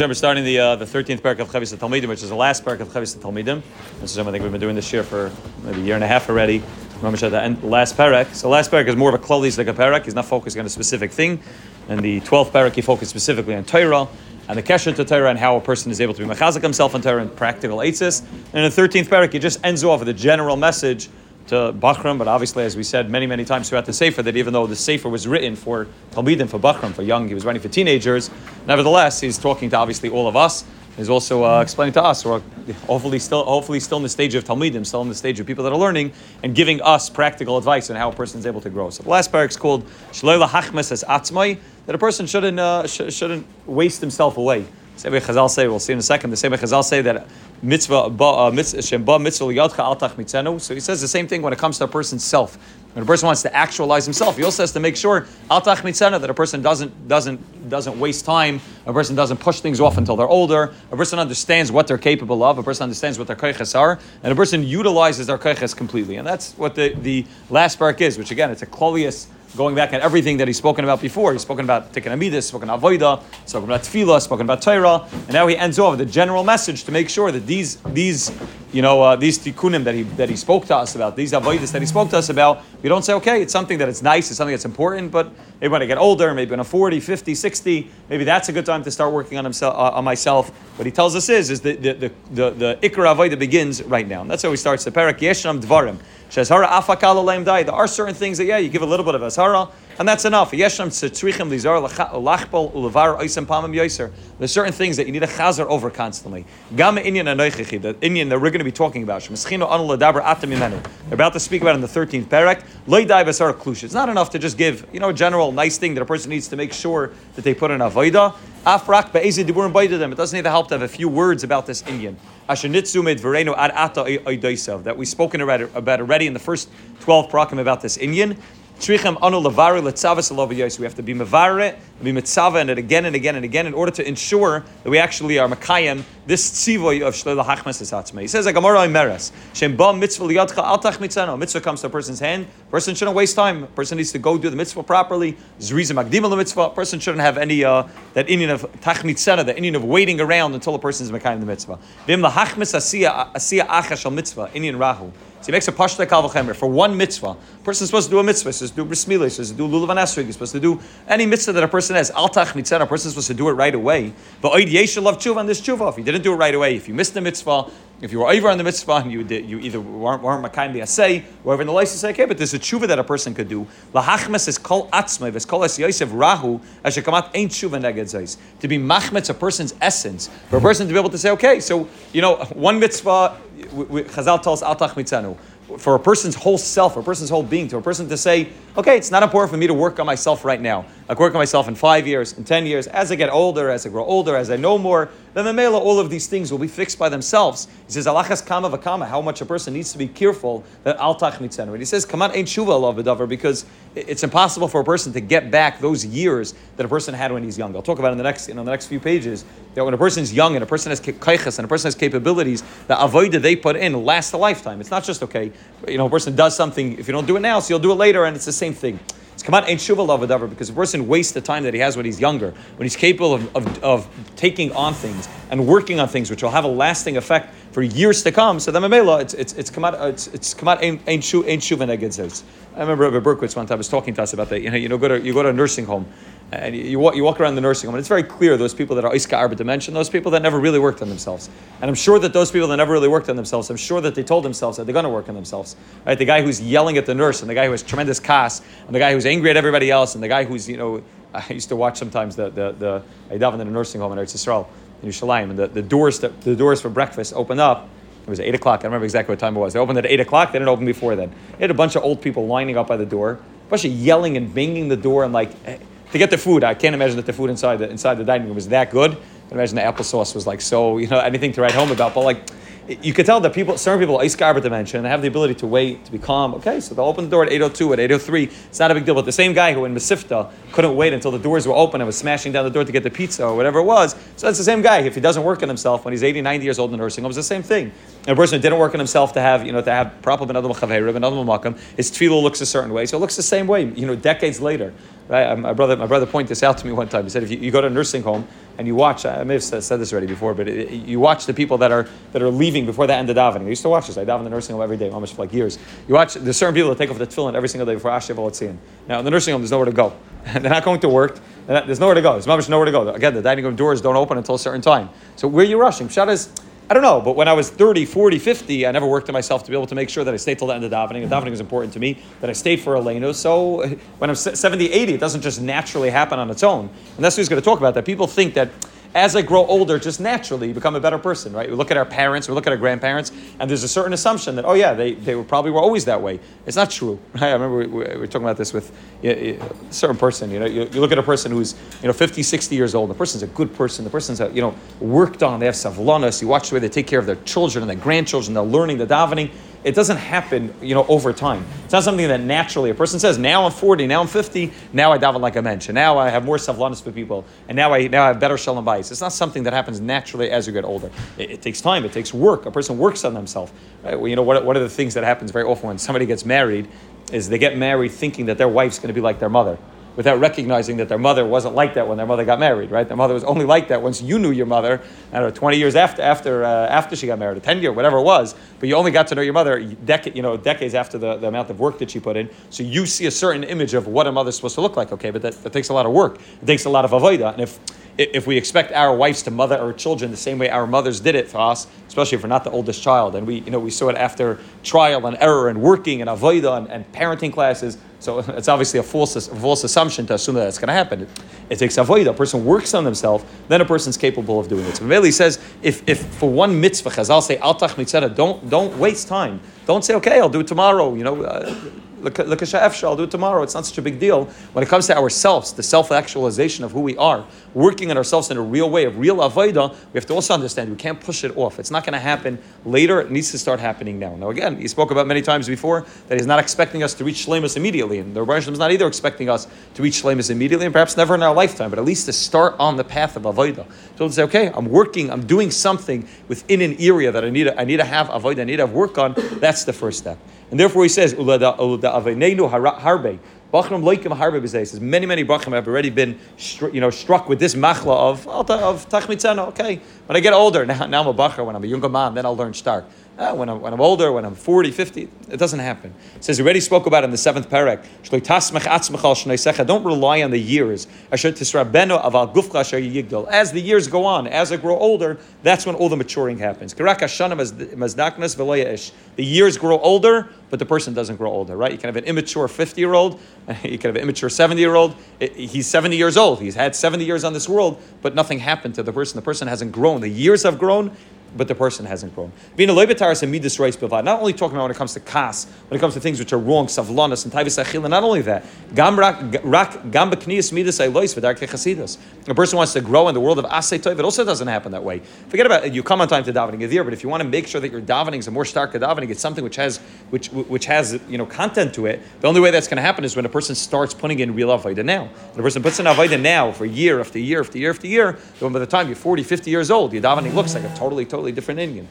We're starting the uh, the thirteenth parak of Chovos HaTalmidim, which is the last parak of Chovos HaTalmidim. This is something I think we've been doing this year for maybe a year and a half already. Remember the end, last parak. So last parak is more of a klolis like a parak. He's not focusing on a specific thing. And the twelfth parak he focused specifically on Torah and the kesher to Torah and how a person is able to be mechazik himself on Torah and practical eitzis. And in the thirteenth parak, he just ends off with a general message to Bachram, but obviously, as we said many, many times throughout the Sefer, that even though the Sefer was written for Talmidim, for Bachram, for young, he was writing for teenagers, nevertheless, he's talking to obviously all of us. He's also uh, explaining to us, or hopefully still, hopefully still in the stage of Talmidim, still in the stage of people that are learning, and giving us practical advice on how a person is able to grow. So the last parak is called Shloila Hachmes as Atzmai, that a person shouldn't, uh, sh- shouldn't waste himself away. Same way Chazal say, we'll see in a second, the same way Chazal say that mitzvah, uh, mitzvah, mitzvah mitzvah So he says the same thing when it comes to a person's self. When a person wants to actualize himself, he also has to make sure altach mitzana that a person doesn't doesn't doesn't waste time. A person doesn't push things off until they're older. A person understands what they're capable of. A person understands what their kaiches are, and a person utilizes their kaiches completely. And that's what the, the last spark is, which again, it's a klolius going back at everything that he's spoken about before. He's spoken about Tikkun Amidus, spoken about Avoida, spoken about Tefillah, spoken about Torah, and now he ends off with a general message to make sure that these, these you know, uh, these tikkunim that he, that he spoke to us about, these avodas that he spoke to us about, we don't say, okay, it's something that it's nice, it's something that's important, but maybe when I get older, maybe when I'm 40, 50, 60, maybe that's a good time to start working on himself, uh, on myself. What he tells us is, is the, the, the, the, the Ikra Avodah begins right now. And that's how he starts the parak, Yeshnam Dvarim. Shazhara afakal dai. There are certain things that yeah, you give a little bit of azhara, and that's enough. There's certain things that you need a chazer over constantly. The inyan that we're going to be talking about. They're about to speak about in the 13th parak. It's not enough to just give you know a general nice thing that a person needs to make sure that they put in avodah. Afrak them. It doesn't need the help to have a few words about this inyan that we've spoken about already in the first 12 prakim about this inyan. Tzrichem anu levari letzavas We have to be mevare, be mitzava, and it again and again and again in order to ensure that we actually are makayim this tzivoy of shleila hachmas esatzme. He says like Gemara Meres, shem ba mitzvah liyadcha al tach mitzano. Mitzvah comes to a person's hand. Person shouldn't waste time. Person needs to go do the mitzvah properly. Zriza magdima mitzvah. Person shouldn't have any uh, that inyan of tach mitzana, the inyan of waiting around until a person is makayim the mitzvah. Vim lahachmas asiya asiya achash al mitzvah. inyan rahu. So he makes a pashta kalvachemer for one mitzvah. A person is supposed to do a mitzvah. Supposed to do brismila. Supposed to do lulav and esrog. He's supposed to do any mitzvah that a person has. Altach mitzvah. A person is supposed to do it right away. But oid yesha love tshuva on this tshuva. If he didn't do it right away, if you missed the mitzvah, if you were over on the mitzvah and you did, you either weren't, weren't makayim the or over in the license say, okay, but there's a tshuva that a person could do. Lahachmes is kol atzmai, ves kol es yosef rahu, as a kamat ain't tshuva neged zayis. To be machmetz a person's essence, for a person to be able to say, okay, so, you know, one mitzvah, Chazal tells altach mitzanu for a person's whole self, a person's whole being, to a person to say, okay, it's not important for me to work on myself right now. I can work on myself in five years, in ten years. As I get older, as I grow older, as I know more, then the mela, all of these things will be fixed by themselves. He says, Alachas kama v'kama, how much a person needs to be careful that al tachmitzenu. And he says, Kaman ain't shuva love because it's impossible for a person to get back those years that a person had when he's young. I'll talk about in the next, you know, the next few pages that when a person is young and a person has kaiches and a person has capabilities, the avoida they put in lasts a lifetime. It's not just okay, you know, a person does something. If you don't do it now, so you'll do it later, and it's the same thing. It's out ain't shuva lavadavar because a person wastes the time that he has when he's younger, when he's capable of, of, of, taking on things and working on things which will have a lasting effect for years to come. So the mamela, it's it's it's come out it's it's come out ain't ain't shuva neged I remember Rabbi Berkowitz one time was talking to us about that. You know, you know, go to you go to a nursing home and you, walk, you walk around the nursing home, and it's very clear those people that are Iska Arba Dimension, those people that never really worked on themselves. And I'm sure that those people that never really worked on themselves, I'm sure that they told themselves that they're going to work on themselves. Right? The guy who's yelling at the nurse, and the guy who has tremendous cast, and the guy who's angry at everybody else, and the guy who's, you know, I used to watch sometimes the, the, the I davened in a nursing home in Eretz Yisrael, in Yerushalayim, and the, the, doors, the, the doors for breakfast open up, it was 8 o'clock. I don't remember exactly what time it was. They opened at 8 o'clock. They didn't open before then. They had a bunch of old people lining up by the door, a bunch of yelling and banging the door and like, to get the food. I can't imagine that the food inside the inside the dining room was that good. I can imagine the applesauce was like so, you know, anything to write home about. But like, you could tell that people, certain people, ice Garbage dimension, they have the ability to wait, to be calm. Okay, so they'll open the door at 802, at 803. It's not a big deal. But the same guy who in Mesivta couldn't wait until the doors were open and was smashing down the door to get the pizza or whatever it was. So that's the same guy. If he doesn't work on himself when he's 80, 90 years old in the nursing home, it's the same thing. And a person who didn't work on himself to have, you know, to have proper ben adam makam, his tefillah looks a certain way. So it looks the same way, you know, decades later. Right? Um, my brother, my brother pointed this out to me one time. He said, if you, you go to a nursing home and you watch. I may have said this already before, but it, you watch the people that are that are leaving before the end of davening. I used to watch this. I daven in the nursing home every day, almost for like years. You watch. There's certain people that take off the tefillin every single day before Asher Volatzin. Now in the nursing home, there's nowhere to go. They're not going to work. There's nowhere to go. There's much nowhere to go. Again, the dining room doors don't open until a certain time. So where are you rushing? Pshat I don't know, but when I was 30, 40, 50, I never worked on myself to be able to make sure that I stayed till the end of davening. And davening is important to me, that I stayed for Aleinu. So when I'm 70, 80, it doesn't just naturally happen on its own. And that's what he's going to talk about, that people think that as I grow older, just naturally you become a better person, right? We look at our parents, we look at our grandparents, and there's a certain assumption that, oh yeah, they, they were probably were always that way. It's not true, right? I remember we, we were talking about this with a certain person, you know, you, you, look at a person who's, you know, 50, 60 years old, the person's a good person, the person's, a, you know, worked on, they have savlanas, you watch the way they take care of their children and their grandchildren, they're learning the davening, it doesn't happen, you know, over time. It's not something that naturally a person says, now I'm 40, now I'm 50, now I daven like mensch, and now I have more savlanis for people, and now I now I have better shalom bayis. It's not something that happens naturally as you get older. It, it, takes time, it takes work. A person works on themselves. Right? Well, you know, what, one of the things that happens very often when somebody gets married is they get married thinking that their wife's going to be like their mother without recognizing that their mother wasn't like that when their mother got married, right? Their mother was only like that once you knew your mother, I don't know, 20 years after, after, uh, after she got married, or 10 years, whatever it was, but you only got to know your mother dec- you know, decades after the, the amount of work that she put in. So you see a certain image of what a mother's supposed to look like, okay? But that, that takes a lot of work. It takes a lot of avoida. And if, if we expect our wives to mother our children the same way our mothers did it for us, especially if we're not the oldest child, and we, you know, we saw it after trial and error and working and avoida and, and parenting classes, so it's obviously a false, a false assumption to assume that that's going to happen. It, it takes avoid. A person works on themselves, then a person's capable of doing it. So Veli says, if, if for one mitzvah, Chazal say, al mitzvah, don't, don't waste time. Don't say, okay, I'll do it tomorrow. You know, uh, I'll do it tomorrow. It's not such a big deal. When it comes to ourselves, the self actualization of who we are, working on ourselves in a real way, of real avodah, we have to also understand we can't push it off. It's not going to happen later. It needs to start happening now. Now, again, he spoke about many times before that he's not expecting us to reach Shlemus immediately. And the Rebbe is not either expecting us to reach Shlemus immediately, and perhaps never in our lifetime, but at least to start on the path of avodah. So to say, okay, I'm working, I'm doing something within an area that I need to, I need to have avodah, I need to have work on. That's the first step. And therefore he says, harbe. Harbe says many many bachram have already been you know struck with this machla of of tachmitzena. Okay, when I get older, now, now I'm a bachar. When I'm a younger man, then I'll learn stark. Uh, when, I'm, when I'm older, when I'm 40, 50, it doesn't happen. It says, we already spoke about in the seventh parak. Don't rely on the years. As the years go on, as I grow older, that's when all the maturing happens. The years grow older, but the person doesn't grow older, right? You can have an immature 50 year old, you can have an immature 70 year old. He's 70 years old. He's had 70 years on this world, but nothing happened to the person. The person hasn't grown. The years have grown, but the person hasn't grown. Not only talking about when it comes to kas, when it comes to things which are wrong, savlanas and tavis achila, not only that, gamrak gamba kniis midas ay lois v'dark techasidus. a person wants to grow in the world of asay toiv, it also doesn't happen that way. Forget about it. You come on time to davening here, but if you want to make sure that your davening is a more stark davening, it's something which has which which has you know content to it. The only way that's going to happen is when a person starts putting in real avodah now. When a person puts in avodah now for year after year after year after year, then by the time you're 40, 50 years old, your davening looks like a totally, totally totally different inyan.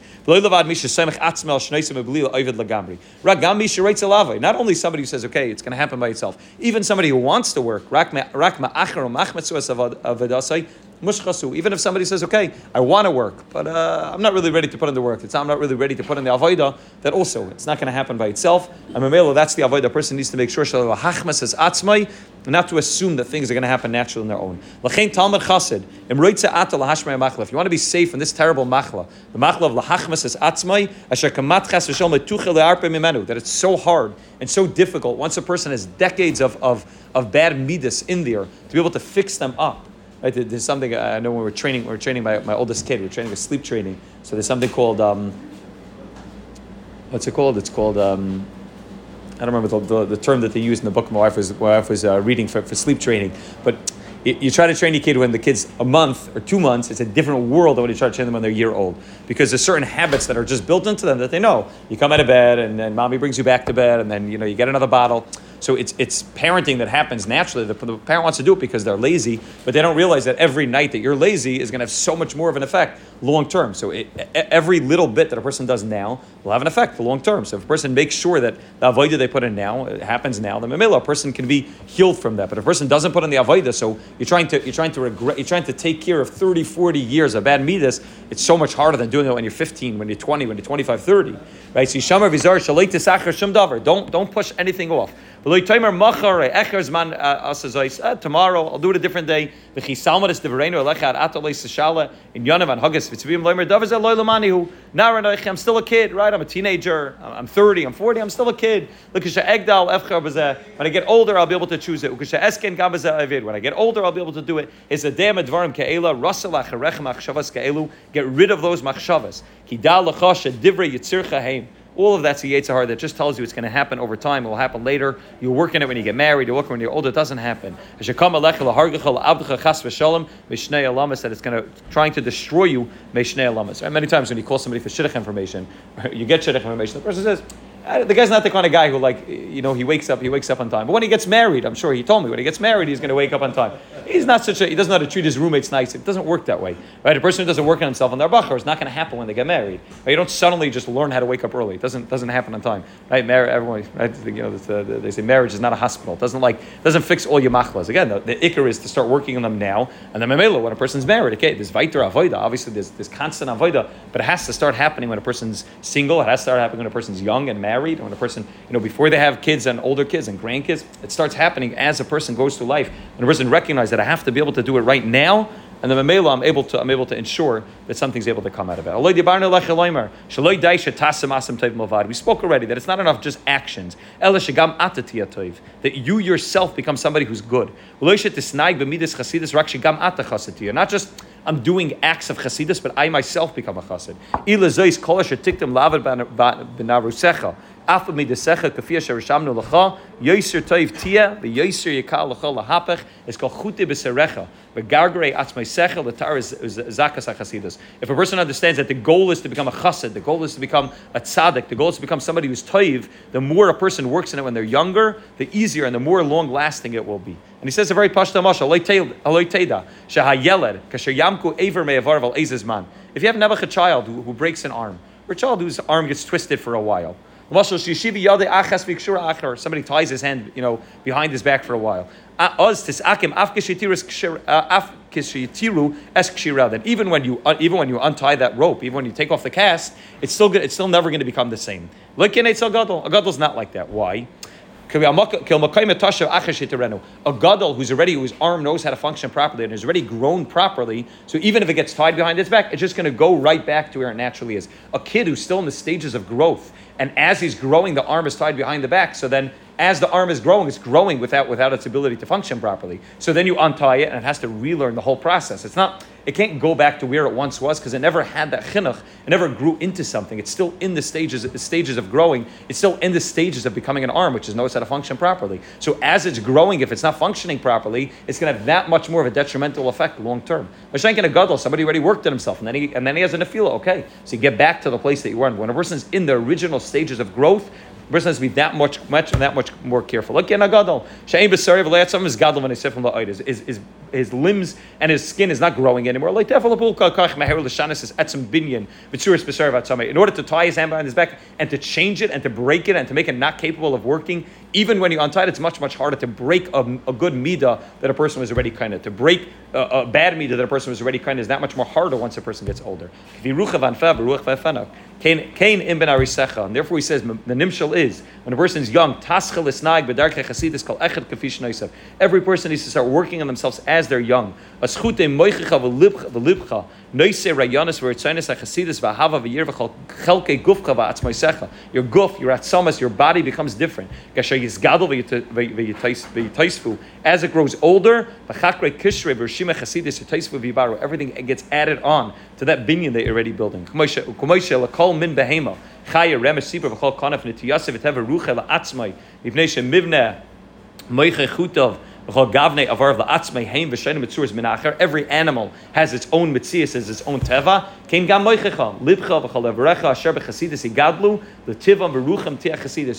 Not only somebody who says, okay, it's going to happen by itself, even somebody who wants to work, even if somebody says, okay, I want to work, but uh, I'm not really ready to put in the work. It's, I'm not really ready to put in the avodah, that also, it's not going to happen by itself. I'm a male, that's the avodah. A person needs to make sure, Shalahachma says atzmai, not to assume that things are going to happen naturally on their own. If you want to be safe from this terrible machla, the machla of lahachmas is atzmai, that it's so hard and so difficult once a person has decades of, of, of bad midas in there to be able to fix them up. Right? There's something I know when we're training. We're training my, my oldest kid. We're training a sleep training. So there's something called um, what's it called? It's called um, I don't remember the, the, the, term that they use in the book my wife was my wife was uh, reading for, for sleep training. But you try to train your kid when the kid's a month or two months. It's a different world than when you try to train them when they're a year old because there's certain habits that are just built into them that they know. You come out of bed and then mommy brings you back to bed and then you know you get another bottle So it's it's parenting that happens naturally. The, the parent wants to do it because they're lazy, but they don't realize that every night that you're lazy is going to have so much more of an effect long term. So it, every little bit that a person does now will have an effect for long term. So if a person makes sure that the avodah they put in now it happens now, then a person can be healed from that. But if a person doesn't put in the avodah, so you're trying to you're trying to regret, you're trying to take care of 30, 40 years of bad midas. It's so much harder than doing it when you're 15, when you're 20, when you're 25, 30. Right? So Yishamar Vizar Shalait Tisachar Shum. Don't don't push anything off. Uh, uh, tomorrow, I'll do it a different day. In I'm still a kid, right? I'm a teenager. I'm 30, I'm 40, I'm still a kid. When I get older, I'll be able to choose it. When I get older, I'll be able to do it. It's a day of varim keila. Get rid of those machshavas. All of that's a Yetzirah that just tells you it's going to happen over time. It will happen later. You're working it when you get married. You're working when you're older. It doesn't happen. That it's going to trying to destroy you. Many times when you call somebody for shidduch information, you get shidduch information. The person says, the guy's not the kind of guy who like you know he wakes up he wakes up on time. But when he gets married, I'm sure he told me when he gets married he's going to wake up on time. He's not such a he doesn't know how to treat his roommates nice. It doesn't work that way, right? A person who doesn't work on himself on their bachar is not going to happen when they get married. Right? You don't suddenly just learn how to wake up early. It doesn't doesn't happen on time, right? Mar- everyone, right? You know, uh, they say marriage is not a hospital. It doesn't like doesn't fix all your machlas. Again, the, the ikar is to start working on them now, and then memela when a person's married. Okay, there's vaiter avoida. Obviously, there's there's constant avoida, but it has to start happening when a person's single. It has to start happening when a person's young and married. Married, when a person you know, before they have kids and older kids and grandkids, it starts happening as a person goes through life. When a person recognizes that I have to be able to do it right now, and then Mamela, I'm able to I'm able to ensure that something's able to come out of it. We spoke already that it's not enough just actions. That you yourself become somebody who's good. Not just I'm doing acts of chasidus, but I myself become a chassid. Af midasecha kafir sherishamnu lacha yoser toiv tia v'yoser yikal lacha lahapech. It's called chute b'serecha v'gargre atzmeisecha l'tar is zakas achasidus. If a person understands that the goal is to become a chassid, the goal is to become a tzaddik, the goal is to become somebody who's toiv. The more a person works in it when they're younger, the easier and the more long lasting it will be. And he says a very pashta mashal, aloy teda, shehayeled, kasher yamku ever me'avar val. If you have Nebuchadnezzar child who, who breaks an arm, or a child whose arm gets twisted for a while, Somebody ties his hand, you know, behind his back for a while. Then even when you uh, even when you untie that rope, even when you take off the cast, it's still good. It's still never going to become the same. A gadol is not like that. Why? A gadol who's already whose arm knows how to function properly and has already grown properly, so even if it gets tied behind its back, it's just going to go right back to where it naturally is. A kid who's still in the stages of growth and as he's growing, the arm is tied behind the back. So then, as the arm is growing, it's growing without without its ability to function properly. So then you untie it, and it has to relearn the whole process. It's not. It can't go back to where it once was because it never had that chinuch. It never grew into something. It's still in the stages, the stages of growing. It's still in the stages of becoming an arm, which is knows how to function properly. So as it's growing, if it's not functioning properly, it's going to have that much more of a detrimental effect long term. Mashenkin a gadol, somebody already worked on himself, and then he and then he has an afila. Okay, so you get back to the place that you were in. When a person's in the original stages of growth, person has to be that much, much, that much more careful. Look, Again, a gadol. Shein b'sari v'leyatzam is gadol when from the his, his, his limbs and his skin is not growing anymore. Like In order to tie his hand behind his back and to change it and to break it and to make it not capable of working, even when you untie it, it's much, much harder to break a, a good midah that a person was already kind of. To break a, a bad midah that a person was already kind of is that much more harder once a person gets older. And therefore he says, the nimshal is, when a person is young, every person needs to start working on themselves as they're young. Your guf, your atzamas, your body becomes different. As it grows older, everything gets added on to that binyan that you're already building. Chaya remesh sibra v'chol kanaf netiyasev et hever rucha la'atzmai mivnei shemivneh moiche chutov Every animal has its own mitzias, has its own teva.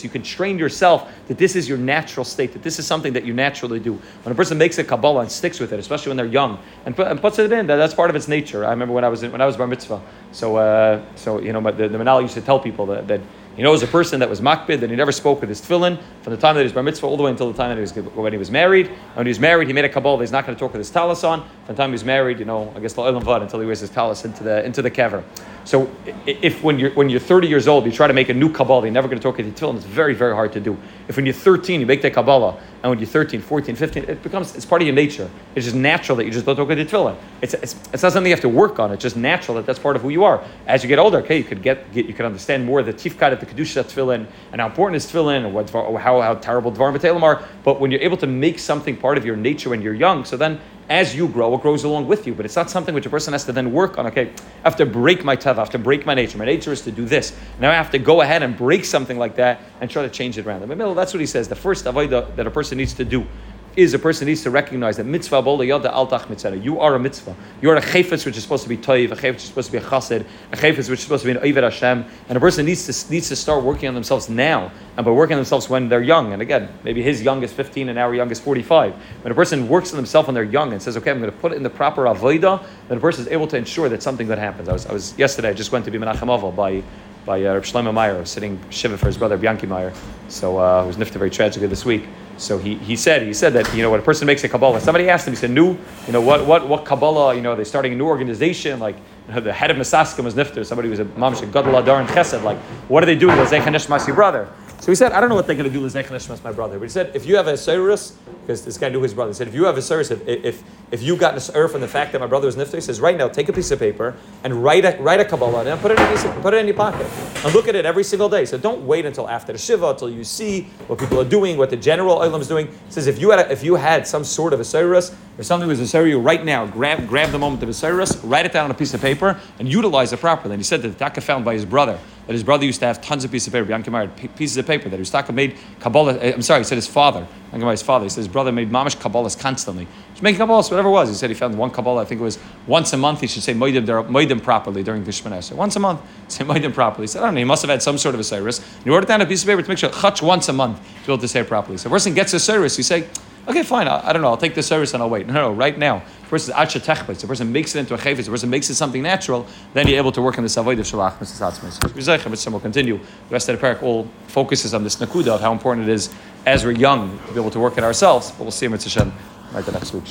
You can train yourself that this is your natural state, that this is something that you naturally do. When a person makes a Kabbalah and sticks with it, especially when they're young, and, and puts it in, that, that's part of its nature. I remember when I was in, when I was bar mitzvah. So, uh, so you know, the, the Manal used to tell people that, that he knows a person that was makbid, that he never spoke with his tefillin from the time that he was bar mitzvah all the way until the time that he was when he was married. When he was married, he made a kabbalah he's not going to talk with his talis on. From the time he was married, you know, I guess until he wears his talis into the into the kever. So if when you're when you're 30 years old, you try to make a new kabbalah, you're never going to talk with your tefillin. It's very very hard to do. If when you're 13, you make that kabbalah, and when you're 13, 14, 15, it becomes it's part of your nature. It's just natural that you just don't talk with your tefillin. It's, it's, it's not something you have to work on. It's just natural that that's part of who you are. As you get older, okay, you could get, get you could understand more the tifkat of the kedusha tefillin and how important is tefillin and what, how, how terrible dvar are. But when you're able to make something part of your nature when you're young, so then as you grow, it grows along with you. But it's not something which a person has to then work on. Okay, I have to break my teva, I have to break my nature. My nature is to do this. Now I have to go ahead and break something like that and try to change it around. In the middle, that's what he says. The first avodah that a person needs to do is a person needs to recognize that mitzvah bola yada altach mitzvah. You are a mitzvah. You are a chayfetz which is supposed to be toiv, a chayfetz which is supposed to be a chassid, a chayfetz which is supposed to be an oived Hashem, and a person needs to needs to start working on themselves now, and by working on themselves when they're young. And again, maybe his young is 15 and our young is 45. When a person works on themselves when they're young and says, okay, I'm going to put it in the proper avodah, then a person is able to ensure that something good happens. I was, I was yesterday. I just went to be Menachem by by uh, Reb Shlomo Meyer, sitting shiva for his brother Yanky Meyer, so uh, who was nifted very tragically this week. So he, he said he said that you know when a person makes a kabbalah, somebody asked him, he said, "New, you know what what what kabbalah? You know they're starting a new organization, like you know, the head of Misaskim was nifter, somebody was a mamish a gadol adar and chesed, like what are they doing? Let's my brother." So he said, I don't know what they're going to do with my brother. But he said, if you have a Cyrus, because this guy knew his brother, he said, if you have a Cyrus, if, if, if you got an from the fact that my brother was nifter, he says, right now, take a piece of paper and write a, write a Kabbalah and put it, in piece of, put it in your pocket. And look at it every single day. So don't wait until after the Shiva, until you see what people are doing, what the general Olam is doing. He says, if you had, a, if you had some sort of a Cyrus, or something was a Cyrus, right now, grab, grab the moment of a Cyrus, write it down on a piece of paper, and utilize it properly. And he said that the Taka found by his brother that his brother used to have tons of pieces of paper, pieces of paper that his Taka made Kabbalah. Eh, I'm sorry, he said his father, his father, he said his brother made mamish Kabbalahs constantly. Just making Kabbalahs, whatever it was. He said he found one Kabbalah, I think it was once a month, he should say Modim properly during Vishmanes. So once a month, say Modim properly. He said, I don't know, he must have had some sort of a Cyrus. And he wrote it down on a piece of paper to make sure Chach once a month to be able to say it properly. So a person gets a Cyrus, you say, Okay, fine. I, I, don't know. I'll take the service and I'll wait. No, no, right now. The person is techbet. The person makes it into a chayvitz. The person makes it something natural. Then you're able to work on the avoid of shalach mitzvah We'll continue. The rest of the parak all focuses on this nakuda of how important it is as we're young to be able to work it ourselves. But we'll see him Hashem right the next week.